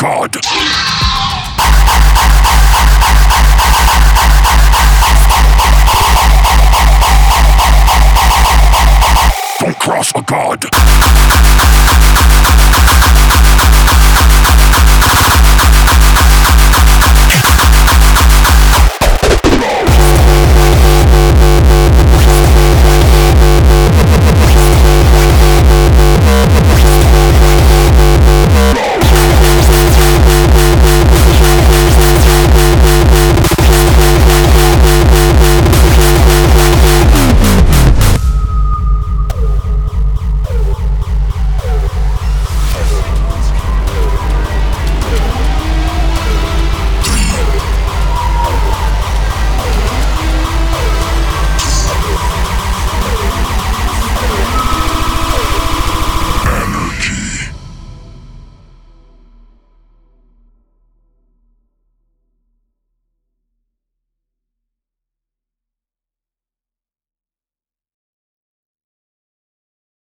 God. Don't cross a God.